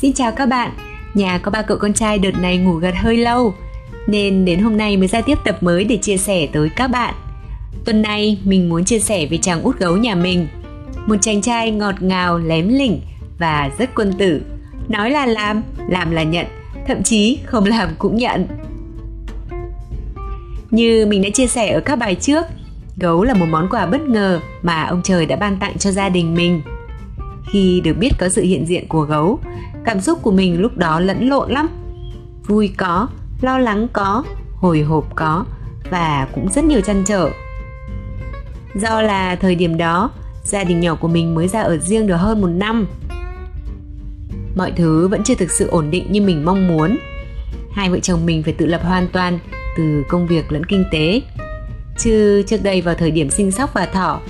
Xin chào các bạn, nhà có ba cậu con trai đợt này ngủ gật hơi lâu Nên đến hôm nay mới ra tiếp tập mới để chia sẻ tới các bạn. Tuần này mình muốn chia sẻ về chàng út gấu nhà mình. Một chàng trai ngọt ngào, lém lỉnh và rất quân tử. Nói là làm, làm là nhận, thậm chí không làm cũng nhận. Như mình đã chia sẻ ở các bài trước Gấu là một món quà bất ngờ mà ông trời đã ban tặng cho gia đình mình. Khi được biết có sự hiện diện của gấu cảm xúc của mình lúc đó lẫn lộn lắm. Vui có, lo lắng có, hồi hộp có và cũng rất nhiều chăn trở. Do là thời điểm đó, gia đình nhỏ của mình mới ra ở riêng được hơn một năm. Mọi thứ vẫn chưa thực sự ổn định như mình mong muốn. Hai vợ chồng mình phải tự lập hoàn toàn từ công việc lẫn kinh tế. Chứ trước đây vào thời điểm sinh sóc và thỏ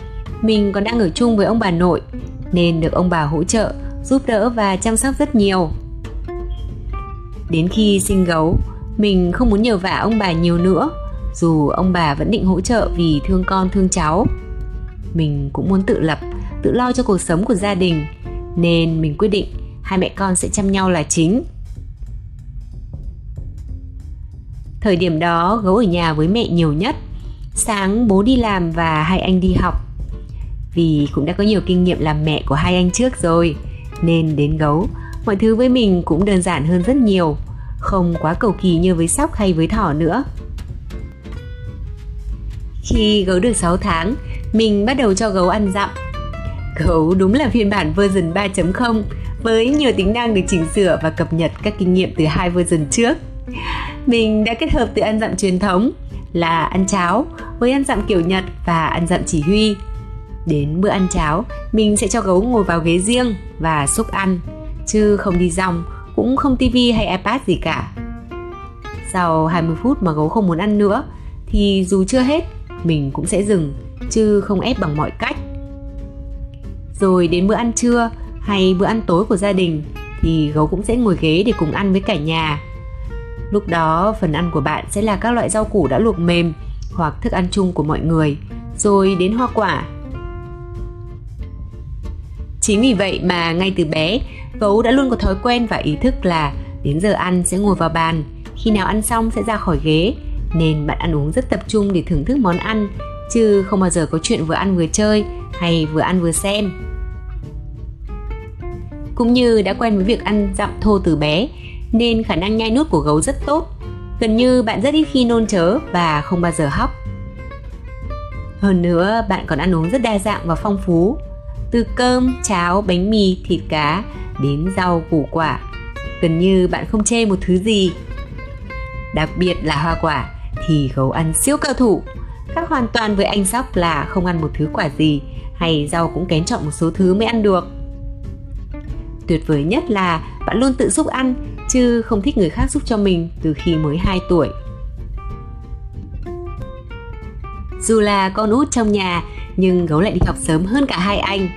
mình còn đang ở chung với ông bà nội, nên được ông bà hỗ trợ giúp đỡ và chăm sóc rất nhiều. Đến khi sinh gấu, mình không muốn nhờ vả ông bà nhiều nữa, dù ông bà vẫn định hỗ trợ vì thương con thương cháu. Mình cũng muốn tự lập, tự lo cho cuộc sống của gia đình, nên mình quyết định hai mẹ con sẽ chăm nhau là chính. Thời điểm đó, gấu ở nhà với mẹ nhiều nhất. Sáng bố đi làm và hai anh đi học. Vì cũng đã có nhiều kinh nghiệm làm mẹ của hai anh trước rồi nên đến gấu. Mọi thứ với mình cũng đơn giản hơn rất nhiều. Không quá cầu kỳ như với sóc hay với thỏ nữa. Khi gấu được 6 tháng, mình bắt đầu cho gấu ăn dặm. Gấu đúng là phiên bản version 3.0 với nhiều tính năng được chỉnh sửa và cập nhật các kinh nghiệm từ hai version trước. Mình đã kết hợp từ ăn dặm truyền thống là ăn cháo với ăn dặm kiểu Nhật và ăn dặm chỉ huy. Đến bữa ăn cháo, mình sẽ cho gấu ngồi vào ghế riêng và xúc ăn, chứ không đi rong, cũng không tivi hay iPad gì cả. Sau 20 phút mà gấu không muốn ăn nữa, thì dù chưa hết, mình cũng sẽ dừng, chứ không ép bằng mọi cách. Rồi đến bữa ăn trưa hay bữa ăn tối của gia đình, thì gấu cũng sẽ ngồi ghế để cùng ăn với cả nhà. Lúc đó phần ăn của bạn sẽ là các loại rau củ đã luộc mềm hoặc thức ăn chung của mọi người, rồi đến hoa quả Chính vì vậy mà ngay từ bé, gấu đã luôn có thói quen và ý thức là đến giờ ăn sẽ ngồi vào bàn, khi nào ăn xong sẽ ra khỏi ghế, nên bạn ăn uống rất tập trung để thưởng thức món ăn, chứ không bao giờ có chuyện vừa ăn vừa chơi hay vừa ăn vừa xem. Cũng như đã quen với việc ăn dặm thô từ bé, nên khả năng nhai nuốt của gấu rất tốt. Gần như bạn rất ít khi nôn chớ và không bao giờ hóc. Hơn nữa, bạn còn ăn uống rất đa dạng và phong phú, từ cơm, cháo, bánh mì, thịt cá đến rau củ quả. Gần như bạn không chê một thứ gì. Đặc biệt là hoa quả thì gấu ăn siêu cao thủ. Khác hoàn toàn với anh sóc là không ăn một thứ quả gì hay rau cũng kén chọn một số thứ mới ăn được. Tuyệt vời nhất là bạn luôn tự giúp ăn chứ không thích người khác giúp cho mình từ khi mới 2 tuổi. Dù là con út trong nhà nhưng gấu lại đi học sớm hơn cả hai anh.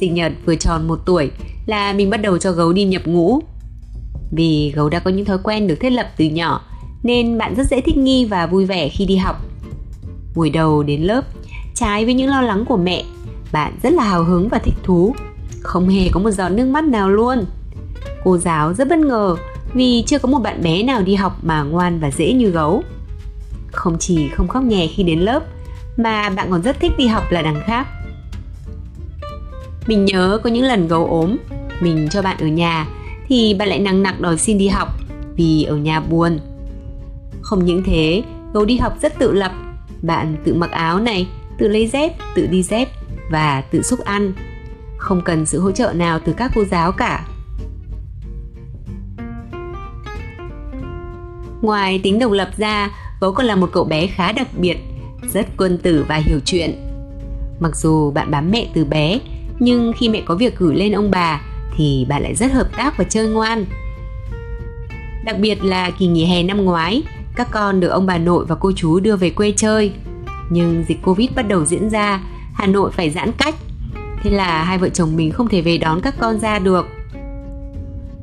Sinh nhật vừa tròn một tuổi là mình bắt đầu cho gấu đi nhập ngũ. Vì gấu đã có những thói quen được thiết lập từ nhỏ nên bạn rất dễ thích nghi và vui vẻ khi đi học. Buổi đầu đến lớp, trái với những lo lắng của mẹ, bạn rất là hào hứng và thích thú. Không hề có một giọt nước mắt nào luôn. Cô giáo rất bất ngờ vì chưa có một bạn bé nào đi học mà ngoan và dễ như gấu. Không chỉ không khóc nhè khi đến lớp, mà bạn còn rất thích đi học là đằng khác. Mình nhớ có những lần gấu ốm, mình cho bạn ở nhà, thì bạn lại nặng nặc đòi xin đi học vì ở nhà buồn. Không những thế, gấu đi học rất tự lập. Bạn tự mặc áo này, tự lấy dép, tự đi dép và tự xúc ăn. Không cần sự hỗ trợ nào từ các cô giáo cả. Ngoài tính độc lập ra, gấu còn là một cậu bé khá đặc biệt rất quân tử và hiểu chuyện. Mặc dù bạn bám mẹ từ bé, nhưng khi mẹ có việc gửi lên ông bà thì bạn lại rất hợp tác và chơi ngoan. Đặc biệt là kỳ nghỉ hè năm ngoái, các con được ông bà nội và cô chú đưa về quê chơi. Nhưng dịch Covid bắt đầu diễn ra, Hà Nội phải giãn cách. Thế là hai vợ chồng mình không thể về đón các con ra được.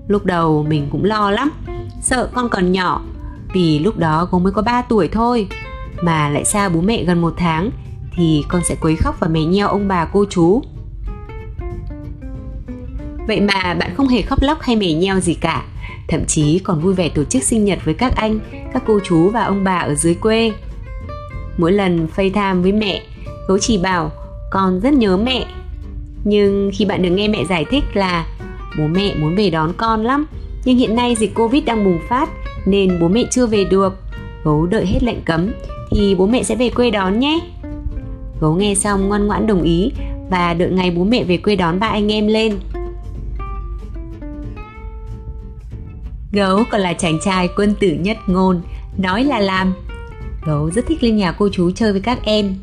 Lúc đầu mình cũng lo lắm, sợ con còn nhỏ, vì lúc đó cô mới có 3 tuổi thôi mà lại xa bố mẹ gần một tháng thì con sẽ quấy khóc và mè nheo ông bà cô chú Vậy mà bạn không hề khóc lóc hay mè nheo gì cả, thậm chí còn vui vẻ tổ chức sinh nhật với các anh, các cô chú và ông bà ở dưới quê. Mỗi lần FaceTime với mẹ, gấu chỉ bảo con rất nhớ mẹ. Nhưng khi bạn được nghe mẹ giải thích là bố mẹ muốn về đón con lắm, nhưng hiện nay dịch Covid đang bùng phát nên bố mẹ chưa về được. Gấu đợi hết lệnh cấm thì bố mẹ sẽ về quê đón nhé. Gấu nghe xong ngoan ngoãn đồng ý và đợi ngày bố mẹ về quê đón ba anh em lên. Gấu còn là chàng trai quân tử nhất ngôn, nói là làm. Gấu rất thích lên nhà cô chú chơi với các em,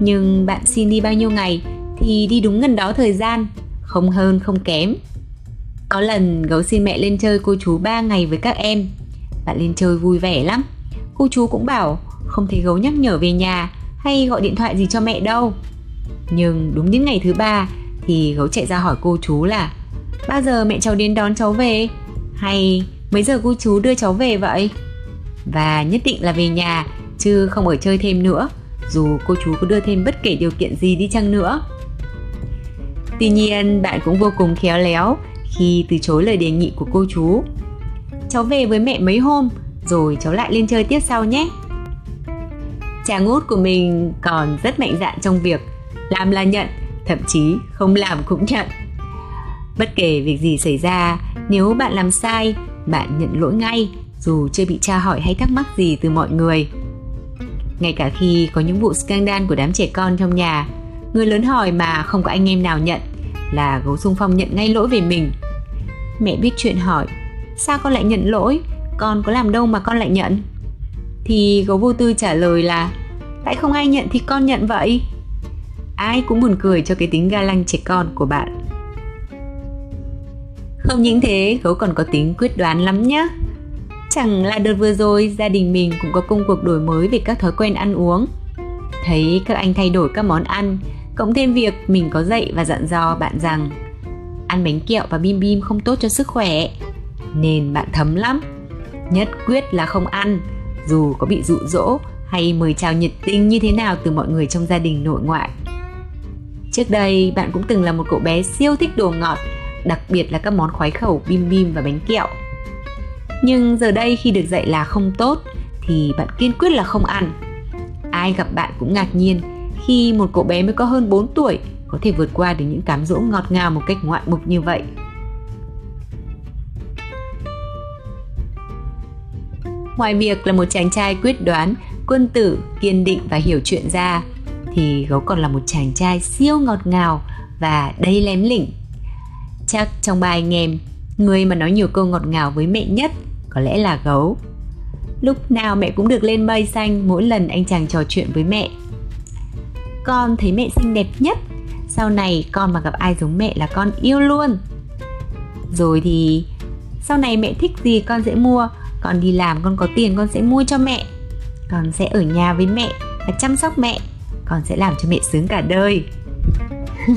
nhưng bạn xin đi bao nhiêu ngày thì đi đúng gần đó thời gian, không hơn không kém. Có lần gấu xin mẹ lên chơi cô chú 3 ngày với các em. Bạn lên chơi vui vẻ lắm. Cô chú cũng bảo không thấy gấu nhắc nhở về nhà hay gọi điện thoại gì cho mẹ đâu. Nhưng đúng đến ngày thứ ba thì gấu chạy ra hỏi cô chú là, bao giờ mẹ cháu đến đón cháu về? Hay mấy giờ cô chú đưa cháu về vậy? Và nhất định là về nhà, chứ không ở chơi thêm nữa, dù cô chú có đưa thêm bất kể điều kiện gì đi chăng nữa. Tuy nhiên, bạn cũng vô cùng khéo léo khi từ chối lời đề nghị của cô chú. Cháu về với mẹ mấy hôm, rồi cháu lại lên chơi tiếp sau nhé. Chàng út của mình còn rất mạnh dạn trong việc làm là nhận, thậm chí không làm cũng nhận. Bất kể việc gì xảy ra, nếu bạn làm sai, bạn nhận lỗi ngay dù chưa bị tra hỏi hay thắc mắc gì từ mọi người. Ngay cả khi có những vụ scandal của đám trẻ con trong nhà, người lớn hỏi mà không có anh em nào nhận là gấu sung phong nhận ngay lỗi về mình. Mẹ biết chuyện hỏi, sao con lại nhận lỗi, con có làm đâu mà con lại nhận? Thì gấu vô tư trả lời là, tại không ai nhận thì con nhận vậy. Ai cũng buồn cười cho cái tính ga lăng trẻ con của bạn. Không những thế, gấu còn có tính quyết đoán lắm nhé. Chẳng là đợt vừa rồi gia đình mình cũng có công cuộc đổi mới về các thói quen ăn uống. Thấy các anh thay đổi các món ăn, cộng thêm việc mình có dạy và dặn dò bạn rằng ăn bánh kẹo và bim bim không tốt cho sức khỏe. Nên bạn thấm lắm. Nhất quyết là không ăn, dù có bị dụ dỗ hay mời chào nhiệt tình như thế nào từ mọi người trong gia đình nội ngoại. Trước đây bạn cũng từng là một cậu bé siêu thích đồ ngọt, đặc biệt là các món khoái khẩu bim bim và bánh kẹo. Nhưng giờ đây khi được dạy là không tốt thì bạn kiên quyết là không ăn. Ai gặp bạn cũng ngạc nhiên khi một cậu bé mới có hơn 4 tuổi có thể vượt qua được những cám dỗ ngọt ngào một cách ngoạn mục như vậy. Ngoài việc là một chàng trai quyết đoán, quân tử, kiên định và hiểu chuyện ra, thì gấu còn là một chàng trai siêu ngọt ngào và đầy lém lỉnh. Chắc trong ba anh em, người mà nói nhiều câu ngọt ngào với mẹ nhất có lẽ là gấu. Lúc nào mẹ cũng được lên mây xanh mỗi lần anh chàng trò chuyện với mẹ. Con thấy mẹ xinh đẹp nhất sau này con mà gặp ai giống mẹ là con yêu luôn. Rồi thì sau này mẹ thích gì con sẽ mua con đi làm, con có tiền, con sẽ mua cho mẹ. Con sẽ ở nhà với mẹ và chăm sóc mẹ. Con sẽ làm cho mẹ sướng cả đời.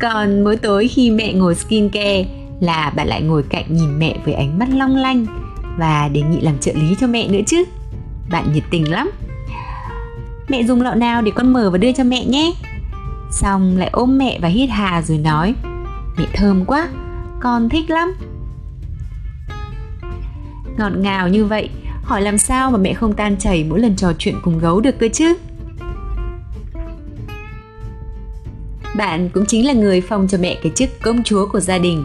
Còn mỗi tối khi mẹ ngồi skin care là bạn lại ngồi cạnh nhìn mẹ với ánh mắt long lanh và đề nghị làm trợ lý cho mẹ nữa chứ. Bạn nhiệt tình lắm. Mẹ dùng lọ nào để con mở và đưa cho mẹ nhé. Xong lại ôm mẹ và hít hà rồi nói, mẹ thơm quá, con thích lắm ngọt ngào như vậy hỏi làm sao mà mẹ không tan chảy mỗi lần trò chuyện cùng gấu được cơ chứ bạn cũng chính là người phong cho mẹ cái chức công chúa của gia đình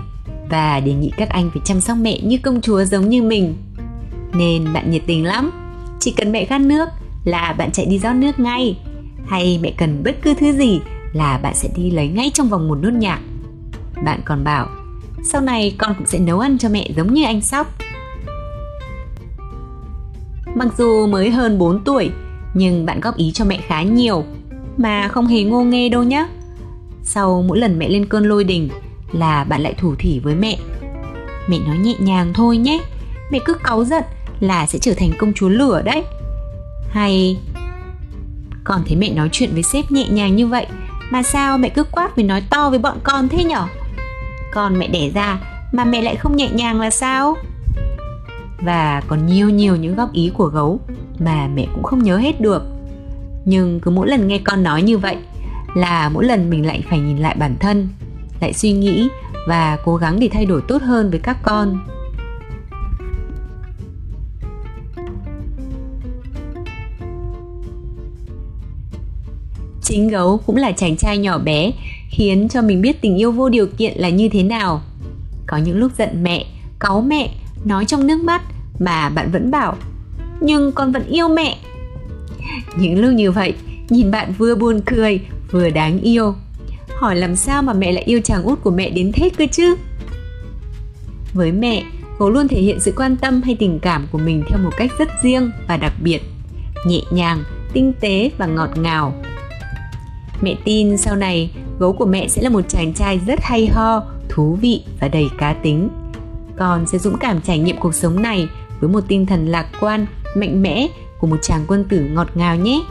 và đề nghị các anh phải chăm sóc mẹ như công chúa giống như mình. Nên bạn nhiệt tình lắm. Chỉ cần mẹ khát nước là bạn chạy đi rót nước ngay. Hay mẹ cần bất cứ thứ gì là bạn sẽ đi lấy ngay trong vòng một nốt nhạc. Bạn còn bảo, sau này con cũng sẽ nấu ăn cho mẹ giống như anh Sóc. Mặc dù mới hơn 4 tuổi, nhưng bạn góp ý cho mẹ khá nhiều, mà không hề ngô nghê đâu nhé. Sau mỗi lần mẹ lên cơn lôi đình, là bạn lại thủ thỉ với mẹ. Mẹ nói nhẹ nhàng thôi nhé mẹ cứ cáu giận là sẽ trở thành công chúa lửa đấy. Hay con thấy mẹ nói chuyện với sếp nhẹ nhàng như vậy mà sao mẹ cứ quát với nói to với bọn con thế nhở? Con mẹ đẻ ra mà mẹ lại không nhẹ nhàng là sao? Và còn nhiều nhiều những góp ý của gấu mà mẹ cũng không nhớ hết được. Nhưng cứ mỗi lần nghe con nói như vậy là mỗi lần mình lại phải nhìn lại bản thân, lại suy nghĩ và cố gắng để thay đổi tốt hơn với các con. Chính gấu cũng là chàng trai nhỏ bé, khiến cho mình biết tình yêu vô điều kiện là như thế nào. Có những lúc giận mẹ, cáu mẹ, nói trong nước mắt mà bạn vẫn bảo, nhưng con vẫn yêu mẹ. Những lúc như vậy, nhìn bạn vừa buồn cười, vừa đáng yêu. Hỏi làm sao mà mẹ lại yêu chàng út của mẹ đến thế cơ chứ? Với mẹ gấu luôn thể hiện sự quan tâm hay tình cảm của mình theo một cách rất riêng và đặc biệt, nhẹ nhàng, tinh tế và ngọt ngào. Mẹ tin sau này, gấu của mẹ sẽ là một chàng trai rất hay ho, thú vị và đầy cá tính. Con sẽ dũng cảm trải nghiệm cuộc sống này với một tinh thần lạc quan, mạnh mẽ của một chàng quân tử ngọt ngào nhé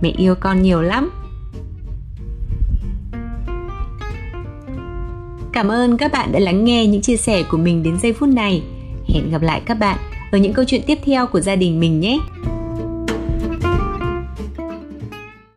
mẹ yêu con nhiều lắm Cảm ơn các bạn đã lắng nghe những chia sẻ của mình đến giây phút này. Hẹn gặp lại các bạn ở những câu chuyện tiếp theo của gia đình mình nhé.